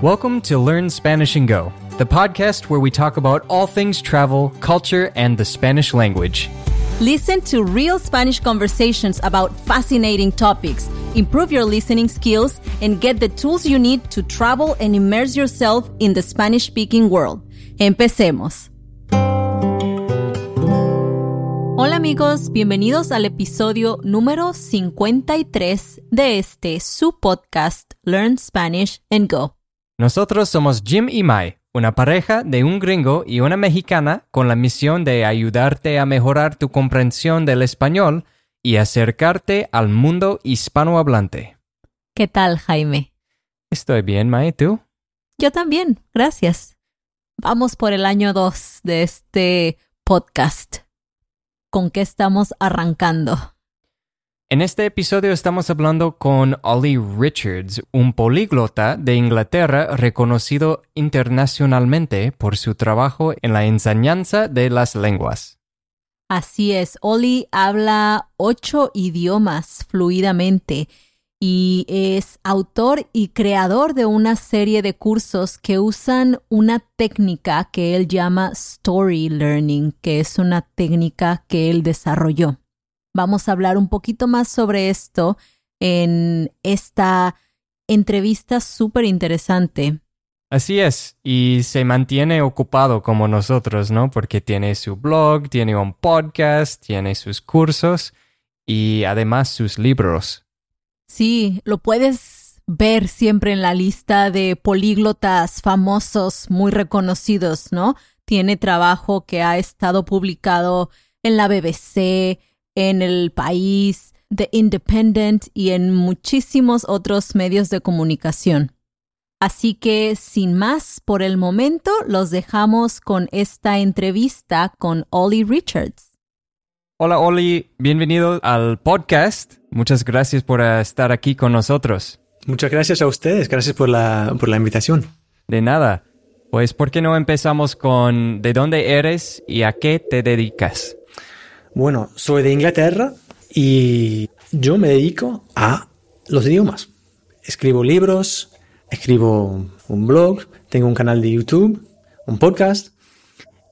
Welcome to Learn Spanish and Go, the podcast where we talk about all things travel, culture, and the Spanish language. Listen to real Spanish conversations about fascinating topics, improve your listening skills, and get the tools you need to travel and immerse yourself in the Spanish speaking world. Empecemos. Hola amigos, bienvenidos al episodio número 53 de este su podcast Learn Spanish and Go. Nosotros somos Jim y Mai, una pareja de un gringo y una mexicana con la misión de ayudarte a mejorar tu comprensión del español y acercarte al mundo hispanohablante. ¿Qué tal, Jaime? Estoy bien, Mai, ¿tú? Yo también, gracias. Vamos por el año 2 de este podcast. ¿Con qué estamos arrancando? En este episodio estamos hablando con Ollie Richards, un políglota de Inglaterra reconocido internacionalmente por su trabajo en la enseñanza de las lenguas. Así es, Ollie habla ocho idiomas fluidamente y es autor y creador de una serie de cursos que usan una técnica que él llama Story Learning, que es una técnica que él desarrolló. Vamos a hablar un poquito más sobre esto en esta entrevista súper interesante. Así es, y se mantiene ocupado como nosotros, ¿no? Porque tiene su blog, tiene un podcast, tiene sus cursos y además sus libros. Sí, lo puedes ver siempre en la lista de políglotas famosos muy reconocidos, ¿no? Tiene trabajo que ha estado publicado en la BBC, en El País, The Independent y en muchísimos otros medios de comunicación. Así que, sin más, por el momento los dejamos con esta entrevista con Ollie Richards. Hola Ollie, bienvenido al podcast. Muchas gracias por eh, estar aquí con nosotros. Muchas gracias a ustedes, gracias por la, por la invitación. De nada. Pues, ¿por qué no empezamos con de dónde eres y a qué te dedicas? Bueno, soy de Inglaterra y yo me dedico a los idiomas. Escribo libros, escribo un blog, tengo un canal de YouTube, un podcast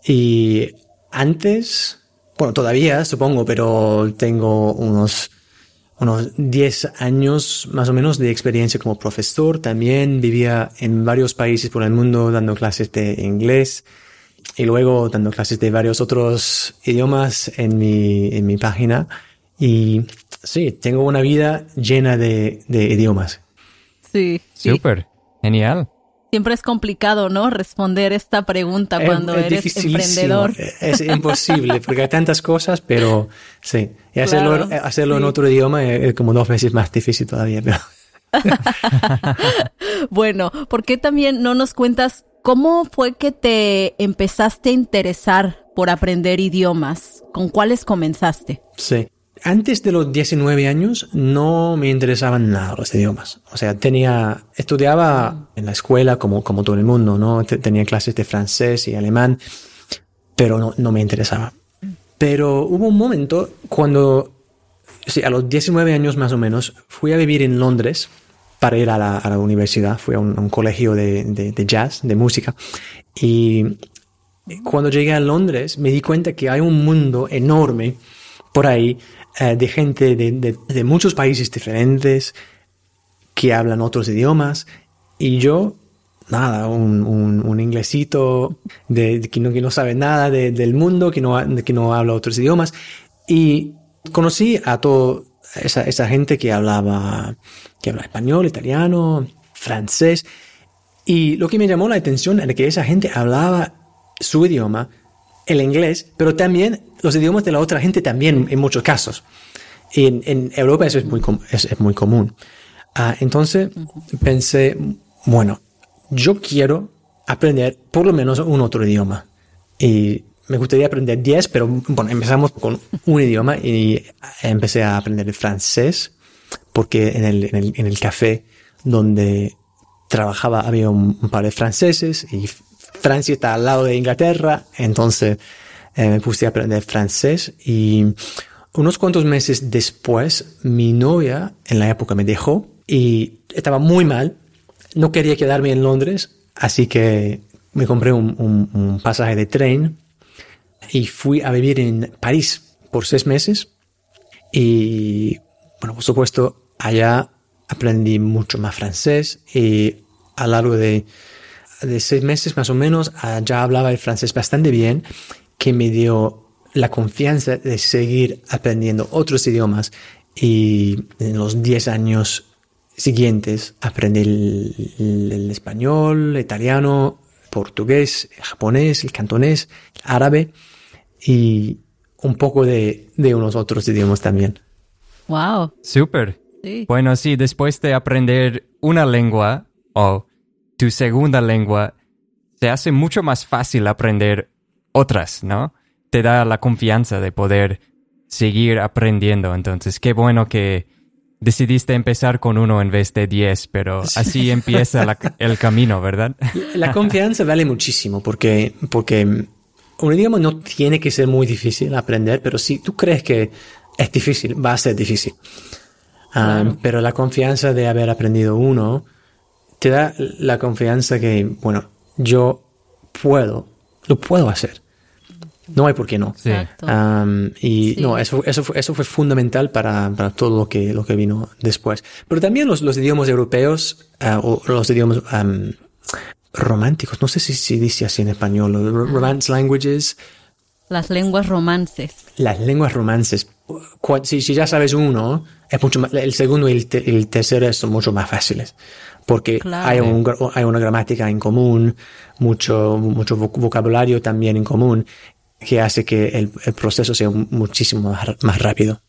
y antes, bueno, todavía supongo, pero tengo unos unos 10 años más o menos de experiencia como profesor. También vivía en varios países por el mundo dando clases de inglés y luego dando clases de varios otros idiomas en mi, en mi página. Y sí, tengo una vida llena de, de idiomas. Sí. Súper. Genial. Siempre es complicado, ¿no? Responder esta pregunta cuando eres emprendedor. Es imposible porque hay tantas cosas, pero sí. Y hacerlo, Claro, hacerlo en sí. otro idioma es como dos veces más difícil todavía. Pero... Bueno, ¿por qué también no nos cuentas cómo fue que te empezaste a interesar por aprender idiomas? ¿Con cuáles comenzaste? Sí. Antes de los 19 años no me interesaban nada los idiomas. O sea, tenía, estudiaba en la escuela como, como todo el mundo, ¿no? Te- Tenía clases de francés y alemán, pero no, no me interesaba. Pero hubo un momento cuando, sí, a los 19 años más o menos, fui a vivir en Londres para ir a la, universidad. Fui a un, colegio de, jazz, de música. Y cuando llegué a Londres me di cuenta que hay un mundo enorme por ahí eh, de gente de, muchos países diferentes que hablan otros idiomas y yo nada un, un, inglesito que, no, que no sabe nada de- del mundo que no, que no habla otros idiomas y conocí a toda esa, esa gente que hablaba que habla español italiano francés y lo que me llamó la atención era que esa gente hablaba su idioma, el inglés, pero también los idiomas de la otra gente también en muchos casos. Y en, en Europa eso es muy, es, es muy común. Ah, entonces pensé, bueno, yo quiero aprender por lo menos un otro idioma. Y me gustaría aprender 10, pero bueno, empezamos con un idioma y empecé a aprender el francés, porque en el, en el, en el café donde trabajaba había un, un par de franceses y Francia está al lado de Inglaterra, entonces eh, me puse a aprender francés y unos cuantos meses después mi novia en la época me dejó y estaba muy mal, no quería quedarme en Londres, así que me compré un, pasaje de tren y fui a vivir en París por seis meses. Y, bueno, por supuesto, allá aprendí mucho más francés y a lo largo de, de seis meses más o menos ya hablaba el francés bastante bien, que me dio la confianza de seguir aprendiendo otros idiomas y en los diez años siguientes aprendí el, español, el italiano, portugués, el japonés, el cantonés, el árabe y un poco de, de unos otros idiomas también. Wow. Súper. Bueno, sí, después de aprender una lengua o tu segunda lengua, se hace mucho más fácil aprender otras, ¿no? Te da la confianza de poder seguir aprendiendo. Entonces, qué bueno que decidiste empezar con uno en vez de diez, pero así empieza el camino, ¿verdad? La confianza vale muchísimo porque, porque un idioma no tiene que ser muy difícil aprender, pero si tú crees que es difícil, va a ser difícil. Ah, pero la confianza de haber aprendido uno te da la confianza que, bueno, yo puedo, lo puedo hacer. No hay por qué no. y no, eso, eso, fue, eso fue fundamental para, para, todo lo que, lo que vino después. Pero también los, los idiomas europeos ah, o los idiomas románticos, no sé si, si dice así en español, romance languages. Las lenguas romances. Las lenguas romances. Si, si ya sabes uno, es mucho más, el segundo y el, el tercero son mucho más fáciles porque hay, un, hay una gramática en común, mucho, mucho vocabulario también en común que hace que el, proceso sea muchísimo más, rápido.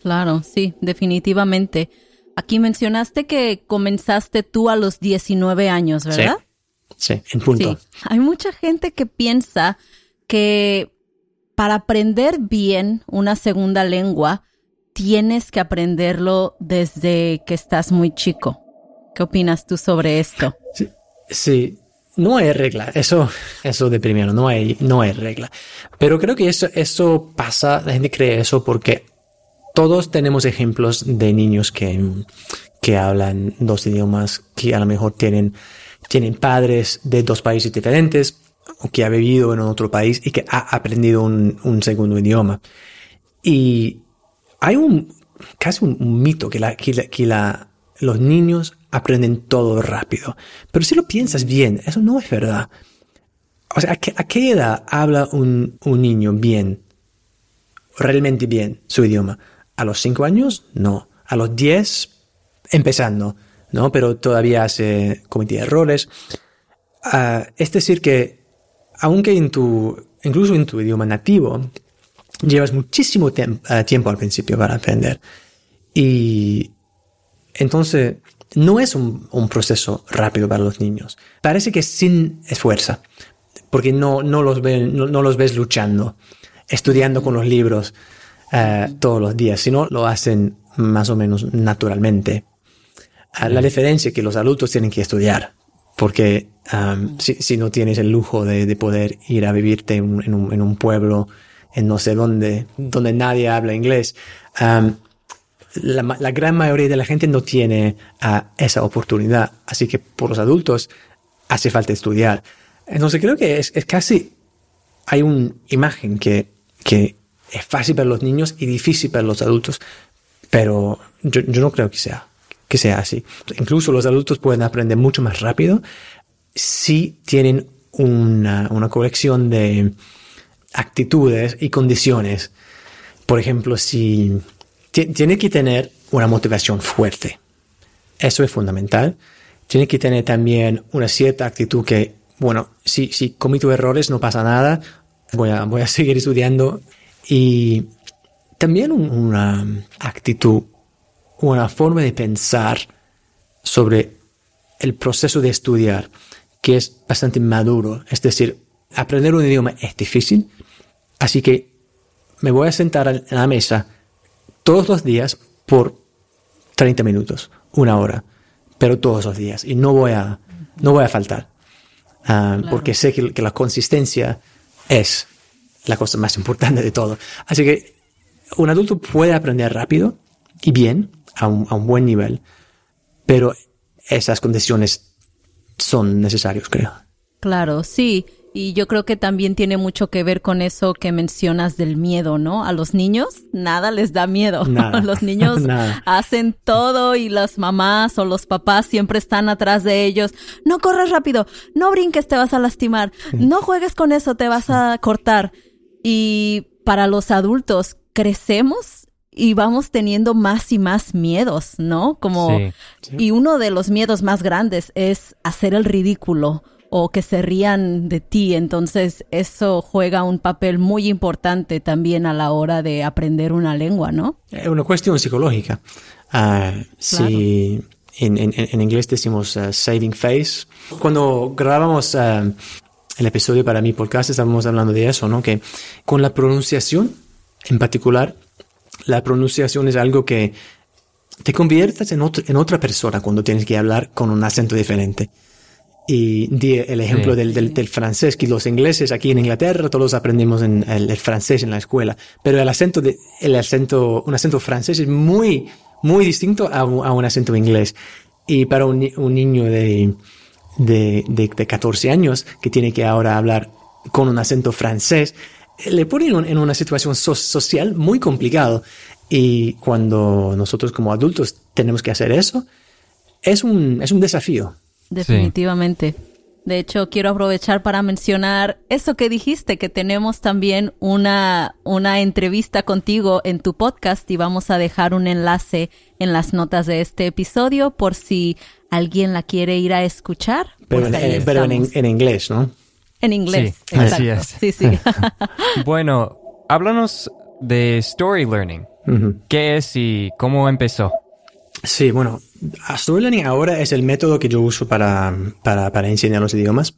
Claro, sí, definitivamente. Aquí mencionaste que comenzaste tú a los 19 años, ¿verdad? Sí, en punto. Hay mucha gente que piensa que para aprender bien una segunda lengua, tienes que aprenderlo desde que estás muy chico. ¿Qué opinas tú sobre esto? Sí, sí no hay regla, eso, eso de primero, no hay, no hay regla. Pero creo que eso, eso pasa, la gente cree eso porque todos tenemos ejemplos de niños que, que hablan dos idiomas, que a lo mejor tienen, tienen padres de dos países diferentes, o que ha vivido en otro país y que ha aprendido un, un segundo idioma. Y hay un, casi un, mito que, la, que, la, que la, los niños aprenden todo rápido. Pero si lo piensas bien, eso no es verdad. O sea, ¿a qué, edad habla un, un, niño bien? Realmente bien su idioma. ¿A los 5 años? No. ¿A los 10? Empezando, ¿no? Pero todavía hace, comete errores. Uh, es decir que, aunque tu, incluso en tu idioma nativo, llevas muchísimo uh, tiempo al principio para aprender. Y entonces, no es un, proceso rápido para los niños. Parece que sin esfuerzo, porque no, no, los, no, los ves luchando, estudiando con los libros eh, todos los días, sino lo hacen más o menos naturalmente. Ah, la diferencia es que los adultos tienen que estudiar, porque si, no tienes el lujo de, poder ir a vivirte en, un, en, un, pueblo, en no sé dónde, donde nadie habla inglés, la, gran mayoría de la gente no tiene ah, esa oportunidad. Así que por los adultos hace falta estudiar. Entonces creo que es, casi, hay una imagen que, es fácil para los niños y difícil para los adultos, pero yo, no creo que sea, que sea así. Incluso los adultos pueden aprender mucho más rápido si tienen una colección de actitudes y condiciones. Por ejemplo, si tiene que tener una motivación fuerte. Eso es fundamental. Tiene que tener también una cierta actitud que, bueno, si, si cometo errores no pasa nada, voy a, voy a seguir estudiando. Y también una actitud, una forma de pensar sobre el proceso de estudiar que es bastante maduro. Es decir, aprender un idioma es difícil, así que me voy a sentar en la mesa todos los días por 30 minutos, una hora, pero todos los días. Y no voy a, no voy a faltar, ah, porque sé que, la consistencia es la cosa más importante de todo. Así que un adulto puede aprender rápido y bien, a un, a un buen nivel, pero esas condiciones son necesarios, creo. Claro, sí. Y yo creo que también tiene mucho que ver con eso que mencionas del miedo, ¿no? A los niños nada les da miedo. Nada, los niños nada. hacen todo y las mamás o los papás siempre están atrás de ellos. No corras rápido, no brinques, te vas a lastimar, no juegues con eso, te vas a cortar. Y para los adultos, crecemos y vamos teniendo más y más miedos, ¿no? Como, Sí. y uno de los miedos más grandes es hacer el ridículo o que se rían de ti. Entonces, eso juega un papel muy importante también a la hora de aprender una lengua, ¿no? Es una cuestión psicológica. Si en, en- en inglés decimos ah, saving face. Cuando grabábamos ah, el episodio para mi podcast estábamos hablando de eso, ¿no? Que con la pronunciación en particular, la pronunciación es algo que te conviertes en, otro- en otra persona cuando tienes que hablar con un acento diferente. Y di el ejemplo Sí. del, del, del francés, que los ingleses aquí en Inglaterra todos aprendemos en el, el francés en la escuela, pero el acento, de, el acento, un acento francés es muy, muy distinto a, un- a un acento inglés. Y para un, un niño de, de, de, de 14 años que tiene que ahora hablar con un acento francés, le ponen en una situación so- social muy complicado. Y cuando nosotros como adultos tenemos que hacer eso, es un, es un desafío. Definitivamente. De hecho, quiero aprovechar para mencionar eso que dijiste, que tenemos también una, una entrevista contigo en tu podcast y vamos a dejar un enlace en las notas de este episodio por si alguien la quiere ir a escuchar. Pero, pues en, eh, pero en, inglés, ¿no? En inglés. Sí, así exacto. es. Sí, sí. Bueno, háblanos de story learning. ¿Qué es y cómo empezó? Sí, bueno, a Story Learning ahora es el método que yo uso para, para, para enseñar los idiomas.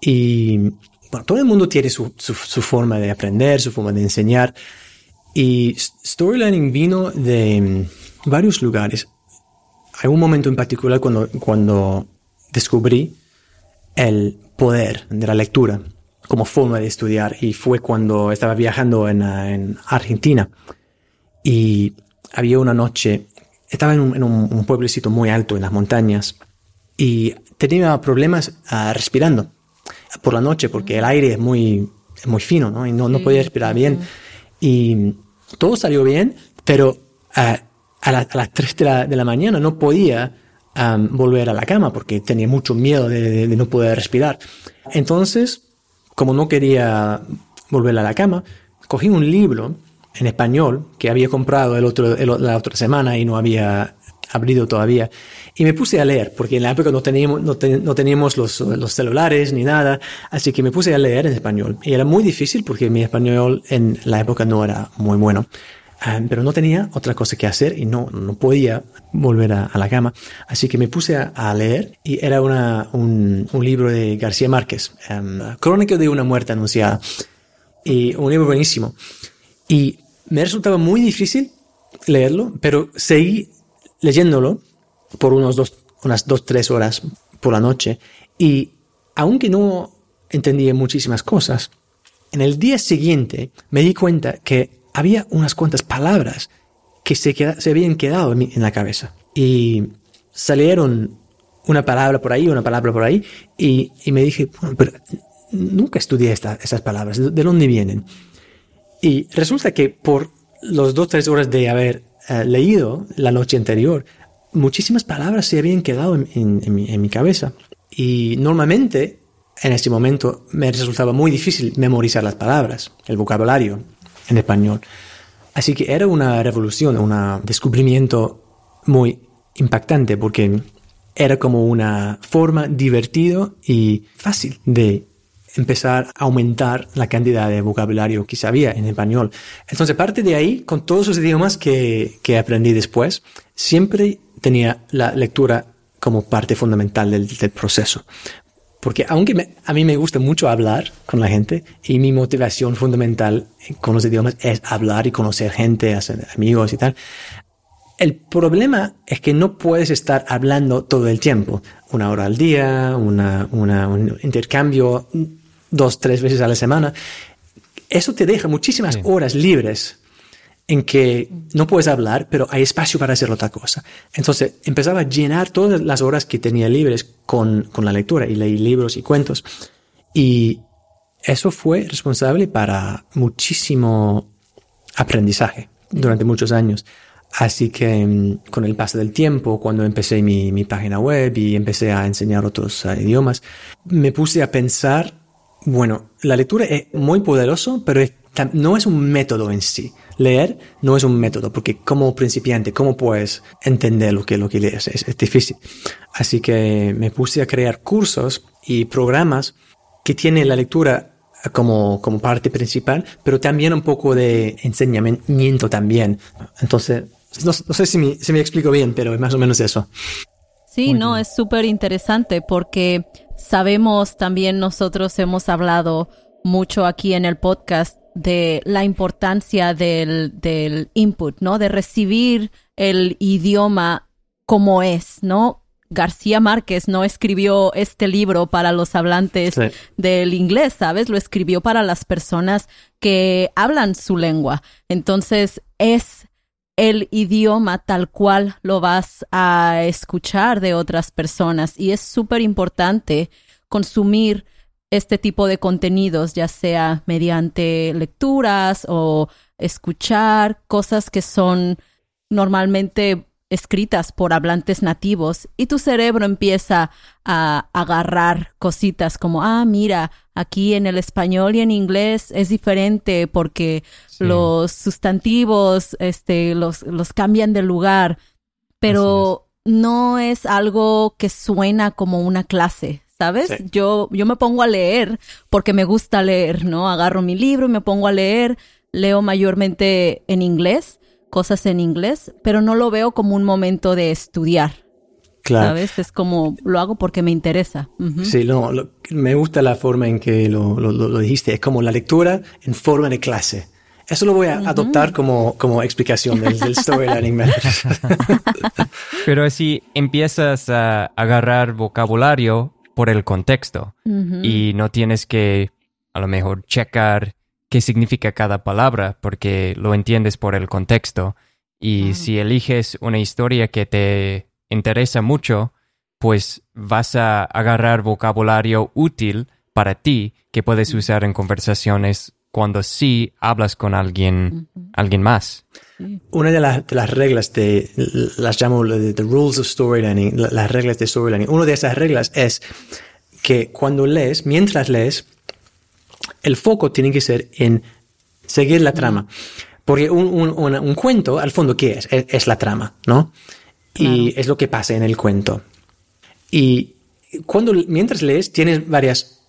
Y todo el mundo tiene su, su, forma de aprender, su forma de enseñar. Y Story Learning vino de mm, varios lugares. Hay un momento en particular cuando, cuando descubrí el poder de la lectura como forma de estudiar y fue cuando estaba viajando en, en Argentina y había una noche, estaba en un, en un- un pueblecito muy alto en las montañas y tenía problemas ah, respirando por la noche porque el aire es muy, es muy fino ¿no? y no, no podía respirar bien. Y todo salió bien, pero ah, a, la- a las 3 de la, de la mañana no podía am, volver a la cama porque tenía mucho miedo de, de- de no poder respirar. Entonces, como no quería volver a la cama, cogí un libro en español que había comprado el otro, el la otra semana y no había abrido todavía. Y me puse a leer, porque en la época no teníamos, no, no teníamos los, los celulares ni nada, así que me puse a leer en español. Y era muy difícil porque mi español en la época no era muy bueno. Ah, pero no tenía otra cosa que hacer y no, no podía volver a, a la cama. Así que me puse a, a leer y era una, un, un libro de García Márquez, em, Crónica de una muerte anunciada. Y un libro buenísimo. Y me resultaba muy difícil leerlo, pero seguí leyéndolo por unos dos, unas dos, tres horas por la noche. Y aunque no entendía muchísimas cosas, en el día siguiente me di cuenta que había unas cuantas palabras que se, se habían quedado en, mi- en la cabeza. Y salieron una palabra por ahí, una palabra por ahí, y, y me dije, "Bueno, pero nunca estudié esta- esas palabras, ¿de, de dónde vienen? Y resulta que por los dos, tres horas de haber eh, leído la noche anterior, muchísimas palabras se habían quedado en, mi, cabeza. Y normalmente, en ese momento, me resultaba muy difícil memorizar las palabras, el vocabulario en español. Así que era una revolución, un descubrimiento muy impactante porque era como una forma divertido y fácil de empezar a aumentar la cantidad de vocabulario que sabía en español. Entonces, parte de ahí, con todos los idiomas que, que aprendí después, siempre tenía la lectura como parte fundamental del, del proceso. Porque aunque me- a mí me gusta mucho hablar con la gente y mi motivación fundamental con los idiomas es hablar y conocer gente, hacer amigos y tal, el problema es que no puedes estar hablando todo el tiempo, una hora al día, una, una- un intercambio dos, tres veces a la semana. Eso te deja muchísimas Sí. horas libres en que no puedes hablar, pero hay espacio para hacer otra cosa. Entonces empezaba a llenar todas las horas que tenía libres con, con la lectura y leí libros y cuentos. Y eso fue responsable para muchísimo aprendizaje durante muchos años. Así que mm, con el paso del tiempo, cuando empecé mi, mi página web y empecé a enseñar otros uh, idiomas, me puse a pensar, bueno, la lectura es muy poderoso, pero es, no es un método en sí. Leer no es un método, porque como principiante, ¿cómo puedes entender lo que, lo que lees? Es, es difícil. Así que me puse a crear cursos y programas que tienen la lectura como, como parte principal, pero también un poco de enseñamiento también. Entonces, no, sé si me, si me, explico bien, pero es más o menos eso. Sí, no, es súper interesante porque sabemos también nosotros hemos hablado mucho aquí en el podcast de la importancia del, del input, ¿no? De recibir el idioma como es, ¿no? García Márquez no escribió este libro para los hablantes del inglés, ¿sabes? Lo escribió para las personas que hablan su lengua. Entonces es el idioma tal cual lo vas a escuchar de otras personas. Y es súper importante consumir este tipo de contenidos, ya sea mediante lecturas o escuchar cosas que son normalmente escritas por hablantes nativos y tu cerebro empieza a agarrar cositas como, ah, mira, aquí en el español y en inglés es diferente porque los sustantivos este, los, los cambian de lugar, pero no es algo que suena como una clase. ¿Sabes? Yo, yo me pongo a leer porque me gusta leer, ¿no? Agarro mi libro y me pongo a leer, leo mayormente en inglés cosas en inglés, pero no lo veo como un momento de estudiar. Claro. ¿Sabes? Es como lo hago porque me interesa. Sí, no, me gusta la forma en que lo, lo, dijiste. Es como la lectura en forma de clase. Eso lo voy a adoptar como, como explicación del, del storytelling Pero si empiezas a agarrar vocabulario por el contexto y no tienes que a lo mejor checar qué significa cada palabra porque lo entiendes por el contexto. Y si eliges una historia que te interesa mucho, pues vas a agarrar vocabulario útil para ti que puedes usar en conversaciones cuando sí hablas con alguien, alguien más. Una de, las reglas de, las llamo the, rules of storytelling, las reglas de storytelling, una de esas reglas es que cuando lees, mientras lees, el foco tiene que ser en seguir la trama. Porque un, cuento, al fondo, ¿qué es? es? la trama, ¿no? Y es lo que pasa en el cuento. Y cuando, mientras lees, tienes varias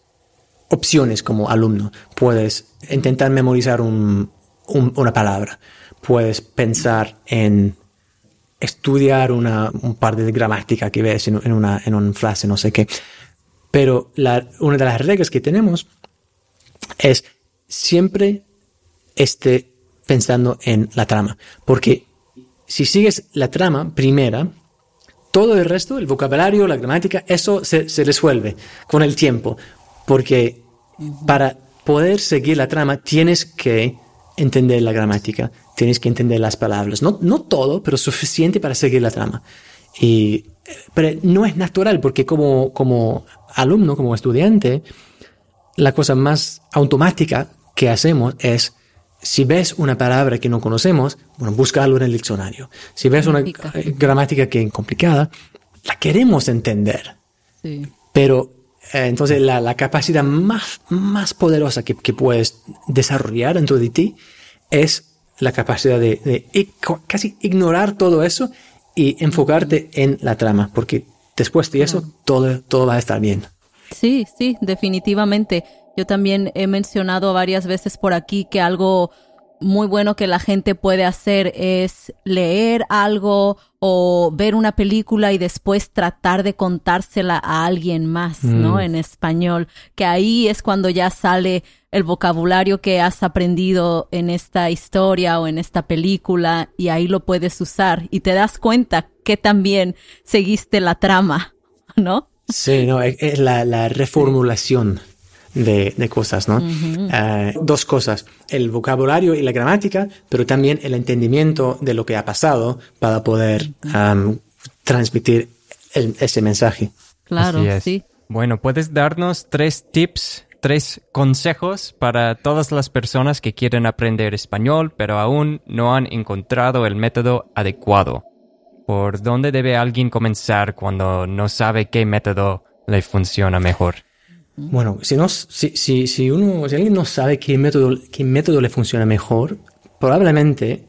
opciones como alumno. Puedes intentar memorizar una palabra. Puedes pensar en estudiar una, un par de gramática que ves en, una, en una frase, no sé qué. Pero la, una de las reglas que tenemos es siempre esté pensando en la trama. Porque si sigues la trama primera, todo el resto, el vocabulario, la gramática, eso se, resuelve con el tiempo. Porque para poder seguir la trama tienes que entender la gramática, tienes que entender las palabras. No, no todo, pero suficiente para seguir la trama. Y, pero no es natural porque como, como alumno, como estudiante, la cosa más automática que hacemos es, si ves una palabra que no conocemos, bueno, búscalo en el diccionario. Si ves una gramática que es complicada, la queremos entender. Pero eh, entonces la, capacidad más, más poderosa que, puedes desarrollar dentro de ti es la capacidad de, casi ignorar todo eso y enfocarte en la trama, porque después de eso todo, todo va a estar bien. Sí, sí, definitivamente. Yo también he mencionado varias veces por aquí que algo muy bueno que la gente puede hacer es leer algo o ver una película y después tratar de contársela a alguien más, ¿no? Mm. En español, que ahí es cuando ya sale el vocabulario que has aprendido en esta historia o en esta película y ahí lo puedes usar y te das cuenta que también seguiste la trama, ¿no? Sí, no, es, la, reformulación de, de cosas, ¿no? Eh, dos cosas, el vocabulario y la gramática, pero también el entendimiento de lo que ha pasado para poder um, transmitir el- ese mensaje. Claro, sí. Bueno, ¿puedes darnos tres tips, tres consejos para todas las personas que quieren aprender español, pero aún no han encontrado el método adecuado? ¿Por dónde debe alguien comenzar cuando no sabe qué método le funciona mejor? Bueno, si, no, si, si, si, uno, si alguien no sabe qué método, qué método le funciona mejor, probablemente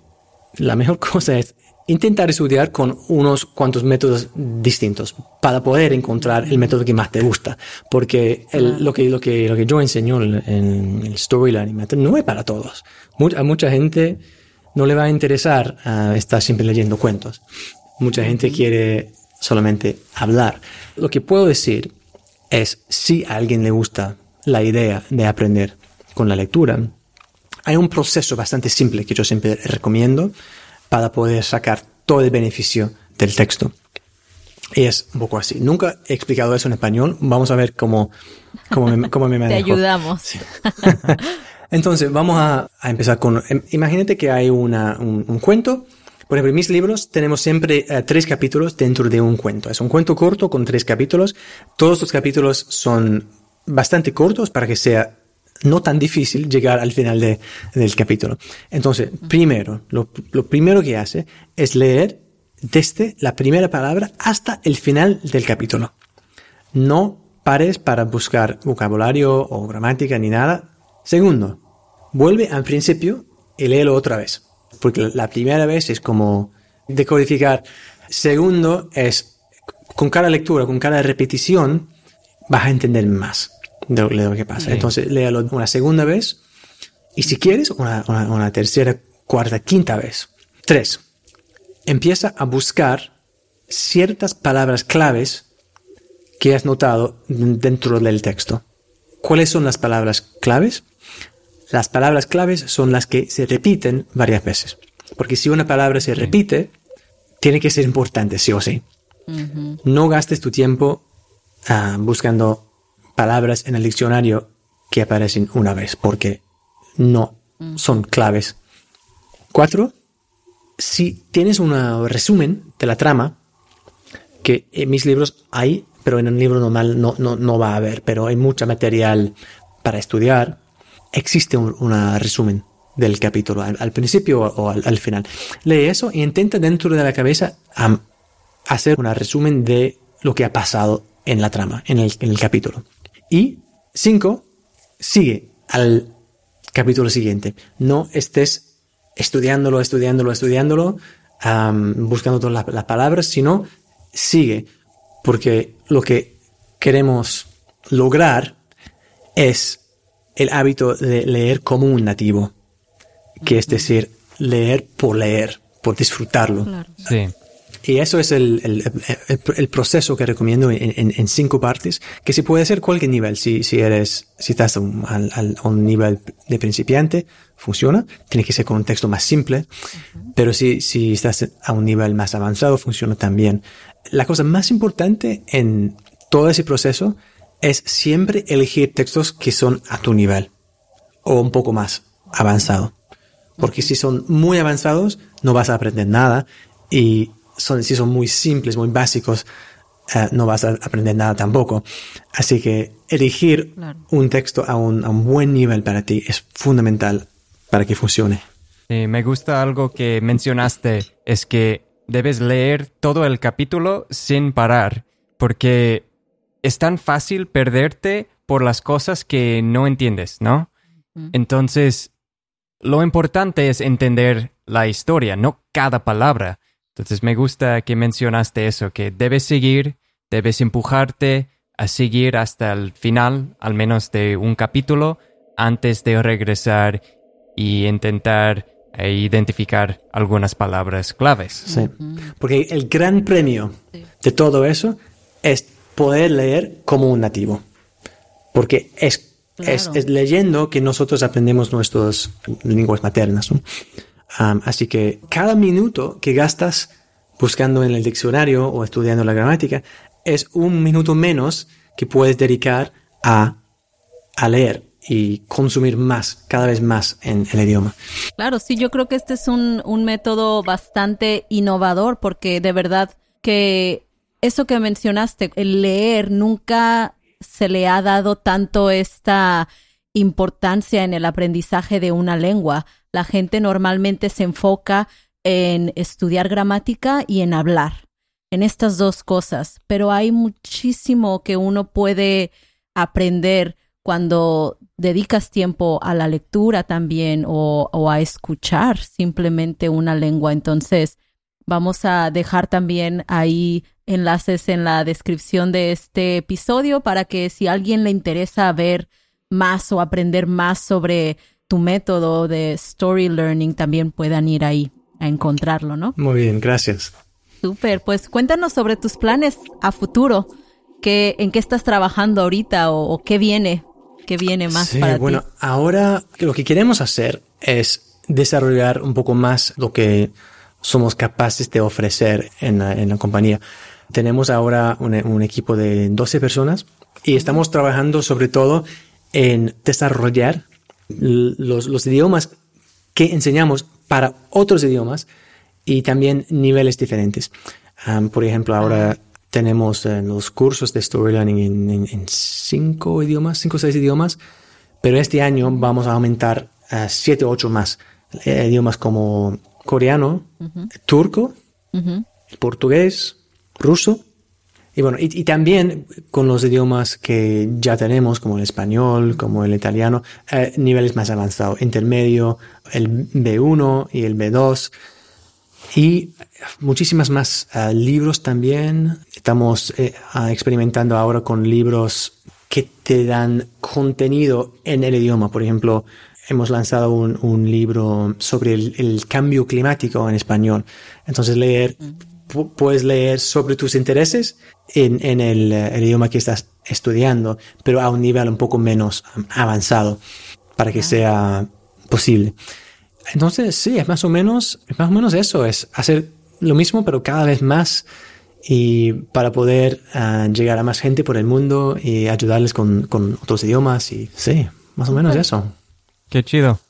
la mejor cosa es intentar estudiar con unos cuantos métodos distintos para poder encontrar el método que más te gusta. Porque el- lo, que, lo, que, lo que yo enseño en, el Method no es para todos. A mucha gente no le va a interesar ah, estar siempre leyendo cuentos. Mucha gente quiere solamente hablar. Lo que puedo decir es si a alguien le gusta la idea de aprender con la lectura, hay un proceso bastante simple que yo siempre recomiendo para poder sacar todo el beneficio del texto. Y es un poco así. Nunca he explicado eso en español. Vamos a ver cómo, cómo, me, cómo me Te manejo. ayudamos. Entonces, vamos a, a empezar con... em, Imagínate que hay una, un, un cuento. Por ejemplo, en mis libros tenemos siempre eh, tres capítulos dentro de un cuento. Es un cuento corto con tres capítulos. Todos los capítulos son bastante cortos para que sea no tan difícil llegar al final de- del capítulo. Entonces, primero, lo, lo primero que hace es leer desde la primera palabra hasta el final del capítulo. No pares para buscar vocabulario o gramática ni nada. Segundo, vuelve al principio y léelo otra vez. Porque la primera vez es como decodificar. Segundo es, con cada lectura, con cada repetición, vas a entender más de lo, de lo que pasa. Entonces, léalo una segunda vez y si quieres, una, una- una tercera, cuarta, quinta vez. Tres, empieza a buscar ciertas palabras claves que has notado dentro del texto. ¿Cuáles son las palabras claves? Las palabras claves son las que se repiten varias veces. Porque si una palabra se repite, tiene que ser importante, sí o sí. No gastes tu tiempo ah, buscando palabras en el diccionario que aparecen una vez, porque no son claves. Cuatro, si tienes un resumen de la trama, que en mis libros hay, pero en un libro normal no, no, no va a haber, pero hay mucho material para estudiar, existe un una resumen del capítulo al, principio o, al, al final. Lee eso e intenta dentro de la cabeza hacer un resumen de lo que ha pasado en la trama, en el, capítulo. Y cinco, sigue al capítulo siguiente. No estés estudiándolo, estudiándolo, estudiándolo, buscando todas las palabras, sino sigue. Porque lo que queremos lograr es el hábito de leer como un nativo, que es decir, leer por leer, por disfrutarlo. Claro. Sí. Y eso es el, el- el- el proceso que recomiendo en, en- en cinco partes, que se puede hacer cualquier nivel. Si, si eres, si estás a un, al- al- a un nivel de principiante, funciona. Tiene que ser con un texto más simple. Pero si, si estás a un nivel más avanzado, funciona también. La cosa más importante en todo ese proceso es siempre elegir textos que son a tu nivel o un poco más avanzado. Porque si son muy avanzados, no vas a aprender nada. Y son, si son muy simples, muy básicos, eh, no vas a aprender nada tampoco. Así que elegir Claro. un texto a un, a un buen nivel para ti es fundamental para que funcione. Sí, me gusta algo que mencionaste, es que debes leer todo el capítulo sin parar, porque es tan fácil perderte por las cosas que no entiendes, ¿no? Entonces, lo importante es entender la historia, no cada palabra. Entonces, me gusta que mencionaste eso, que debes seguir, debes empujarte a seguir hasta el final, al menos de un capítulo, antes de regresar y intentar eh, identificar algunas palabras claves. Sí. Porque el gran premio de todo eso es poder leer como un nativo. Porque es, es, Claro. es leyendo que nosotros aprendemos nuestras lenguas maternas. así que cada minuto que gastas buscando en el diccionario o estudiando la gramática es un minuto menos que puedes dedicar a a leer y consumir más, cada vez más en el idioma. Claro, sí, yo creo que este es un, un método bastante innovador porque de verdad que eso que mencionaste, el leer, nunca se le ha dado tanto esta importancia en el aprendizaje de una lengua. La gente normalmente se enfoca en estudiar gramática y en hablar, en estas dos cosas, pero hay muchísimo que uno puede aprender cuando dedicas tiempo a la lectura también o, a escuchar simplemente una lengua. Entonces, vamos a dejar también ahí enlaces en la descripción de este episodio para que si a alguien le interesa ver más o aprender más sobre tu método de story learning, también puedan ir ahí a encontrarlo, ¿no? Muy bien, gracias. Súper, pues cuéntanos sobre tus planes a futuro. ¿Qué, ¿En qué estás trabajando ahorita o qué viene ¿Qué viene más sí, para bueno, ahora lo que queremos hacer es desarrollar un poco más lo que somos capaces de ofrecer en la, compañía. Tenemos ahora un, equipo de 12 personas y estamos trabajando sobre todo en desarrollar los, idiomas que enseñamos para otros idiomas y también niveles diferentes. por ejemplo, ahora tenemos eh, los cursos de Story Learning en, cinco idiomas, cinco o seis idiomas, pero este año vamos a aumentar a siete o ocho más eh, idiomas como coreano, turco, portugués, ruso. Y bueno, y, también con los idiomas que ya tenemos, como el español, como el italiano, eh, niveles más avanzados, intermedio, el B1 y el B2. Y muchísimas más ah, libros también. Estamos eh, experimentando ahora con libros que te dan contenido en el idioma. Por ejemplo, hemos lanzado un, libro sobre el, cambio climático en español. Entonces, leer, puedes leer sobre tus intereses en, el, idioma que estás estudiando, pero a un nivel un poco menos avanzado para que sea posible. Entonces, sí, es más o menos, es más o menos eso, es hacer lo mismo, pero cada vez más y para poder ah, llegar a más gente por el mundo y ayudarles con, otros idiomas y sí, más o menos eso. Qué chido.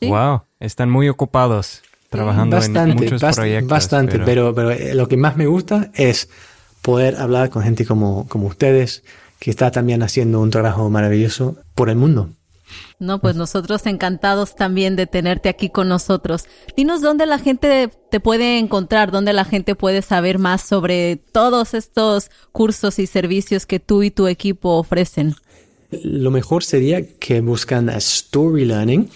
Wow, están muy ocupados trabajando en muchos proyectos. Bastante, pero... pero, eh, lo que más me gusta es poder hablar con gente como, como ustedes, que está también haciendo un trabajo maravilloso por el mundo. No, pues nosotros encantados también de tenerte aquí con nosotros. Dinos dónde la gente te puede encontrar, dónde la gente puede saber más sobre todos estos cursos y servicios que tú y tu equipo ofrecen. Lo mejor sería que buscan a Story Learning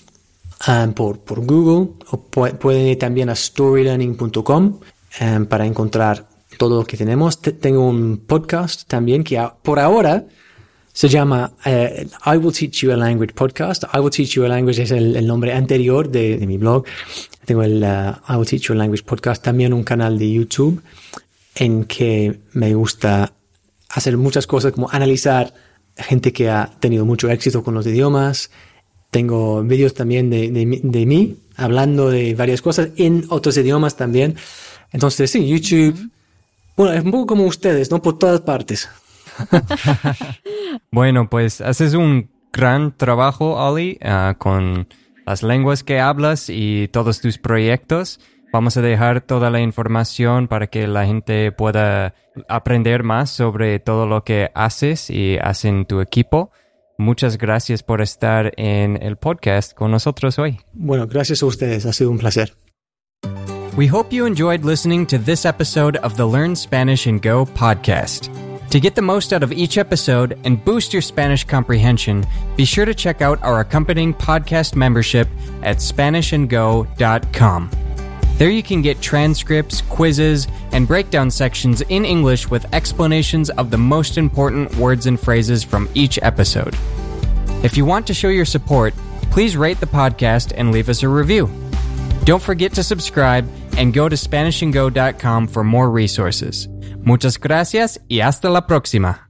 um, por, por, Google o pueden ir también a storylearning.com um, para encontrar todo lo que tenemos. tengo un podcast también que por ahora se llama eh, I Will Teach You a Language Podcast. I Will Teach You a Language es el, nombre anterior de, mi blog. Tengo el uh, I Will Teach You a Language Podcast, también un canal de YouTube en que me gusta hacer muchas cosas como analizar gente que ha tenido mucho éxito con los idiomas. Tengo vídeos también de, de, mí hablando de varias cosas en otros idiomas también. Entonces, sí, YouTube, bueno, es un poco como ustedes, ¿no? Por todas partes. bueno, pues haces un gran trabajo, Oli, ah, con las lenguas que hablas y todos tus proyectos. Vamos a dejar toda la información para que la gente pueda aprender más sobre todo lo que haces y hacen tu equipo. Muchas gracias por estar en el podcast con nosotros hoy. Bueno, gracias a ustedes. Ha sido un placer. We hope you enjoyed listening to this episode of the Learn Spanish and Go podcast. To get the most out of each episode and boost your Spanish comprehension, be sure to check out our accompanying podcast membership at SpanishAndGo.com. There you can get transcripts, quizzes, and breakdown sections in English with explanations of the most important words and phrases from each episode. If you want to show your support, please rate the podcast and leave us a review. Don't forget to subscribe and go to SpanishAndGo.com for more resources. Muchas gracias y hasta la próxima.